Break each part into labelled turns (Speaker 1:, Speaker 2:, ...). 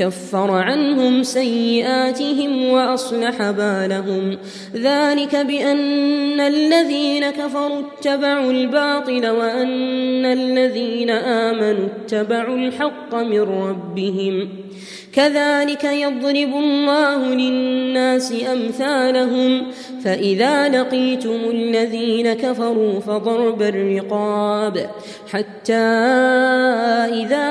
Speaker 1: كفر عنهم سيئاتهم وأصلح بالهم. ذلك بأن الذين كفروا اتبعوا الباطل وأن الذين آمنوا اتبعوا الحق من ربهم. كذلك يضرب الله للناس أمثالهم. فإذا لقيتم الذين كفروا فضرب الرقاب. حتى إذا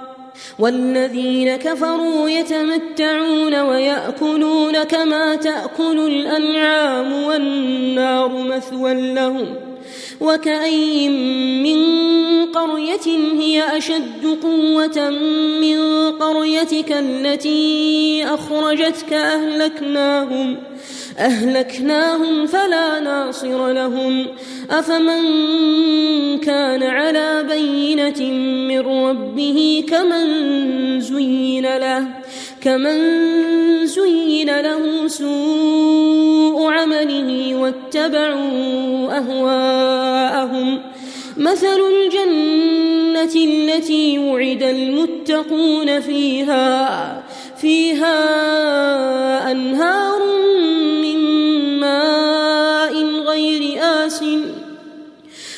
Speaker 1: والذين كفروا يتمتعون ويأكلون كما تأكل الأنعام والنار مثوى لهم وكأي من قرية هي أشد قوة من قريتك التي أخرجتك أهلكناهم أهلكناهم فلا ناصر لهم. أفمن كان على بينة من ربه كمن زين له كمن زين له سوء عمله واتبعوا أهواءهم. مثل الجنة التي وعد المتقون فيها فيها أنهار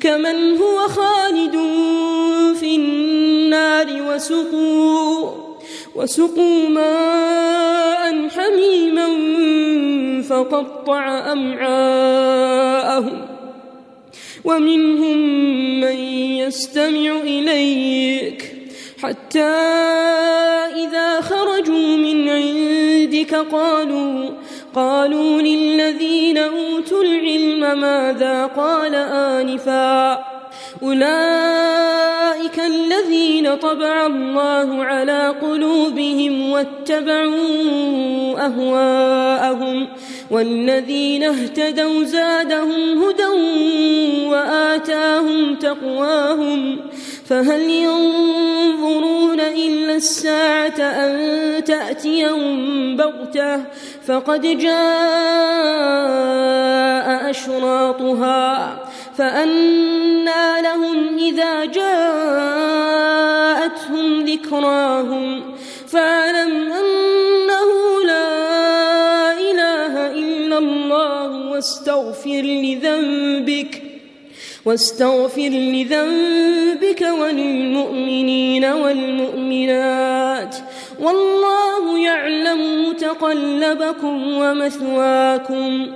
Speaker 1: كمن هو خالد في النار وسقوا وسقوا ماء حميما فقطع أمعاءهم ومنهم من يستمع إليك حتى إذا خرجوا من عندك قالوا قالوا للذين أوتوا العلم ماذا قال آنفا؟ أولئك الذين طبع الله على قلوبهم واتبعوا أهواءهم والذين اهتدوا زادهم هدى وآتاهم تقواهم فهل ينظرون الساعة أن تأتيهم بغتة فقد جاء أشراطها. فأنى لهم إذا جاءتهم ذكراهم فاعلم أنه لا إله إلا الله واستغفر لذنبك. واستغفر لذنبك وللمؤمنين والمؤمنات والله يعلم متقلبكم ومثواكم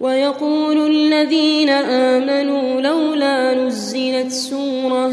Speaker 1: ويقول الذين آمنوا لولا نزلت سورة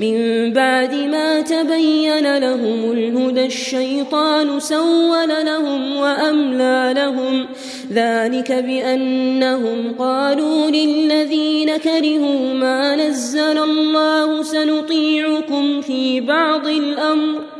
Speaker 1: من بعد ما تبين لهم الهدى الشيطان سول لهم وأملى لهم. ذلك بأنهم قالوا للذين كرهوا ما نزل الله سنطيعكم في بعض الأمر.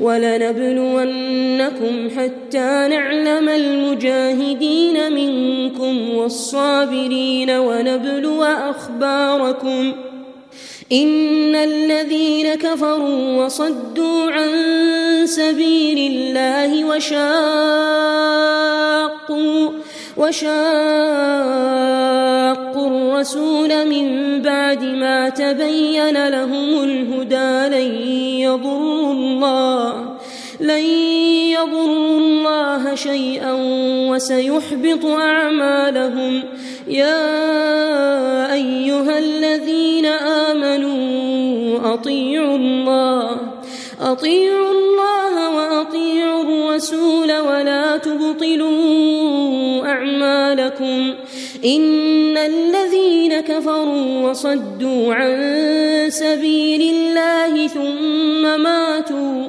Speaker 1: ولنبلونكم حتى نعلم المجاهدين منكم والصابرين ونبلو أخباركم إن الذين كفروا وصدوا عن سبيل الله وشاقوا وشاقوا الرسول من بعد ما تبين لهم الهدى لن يضروا الله لن يضروا الله شيئا وسيحبط أعمالهم. يا أيها الذين آمنوا أطيعوا الله أطيعوا الله وأطيعوا الرسول ولا تبطلوا أعمالكم. إن الذين كفروا وصدوا عن سبيل الله ثم ماتوا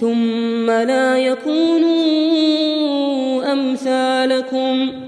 Speaker 1: ثم لا يكونوا أمثالكم.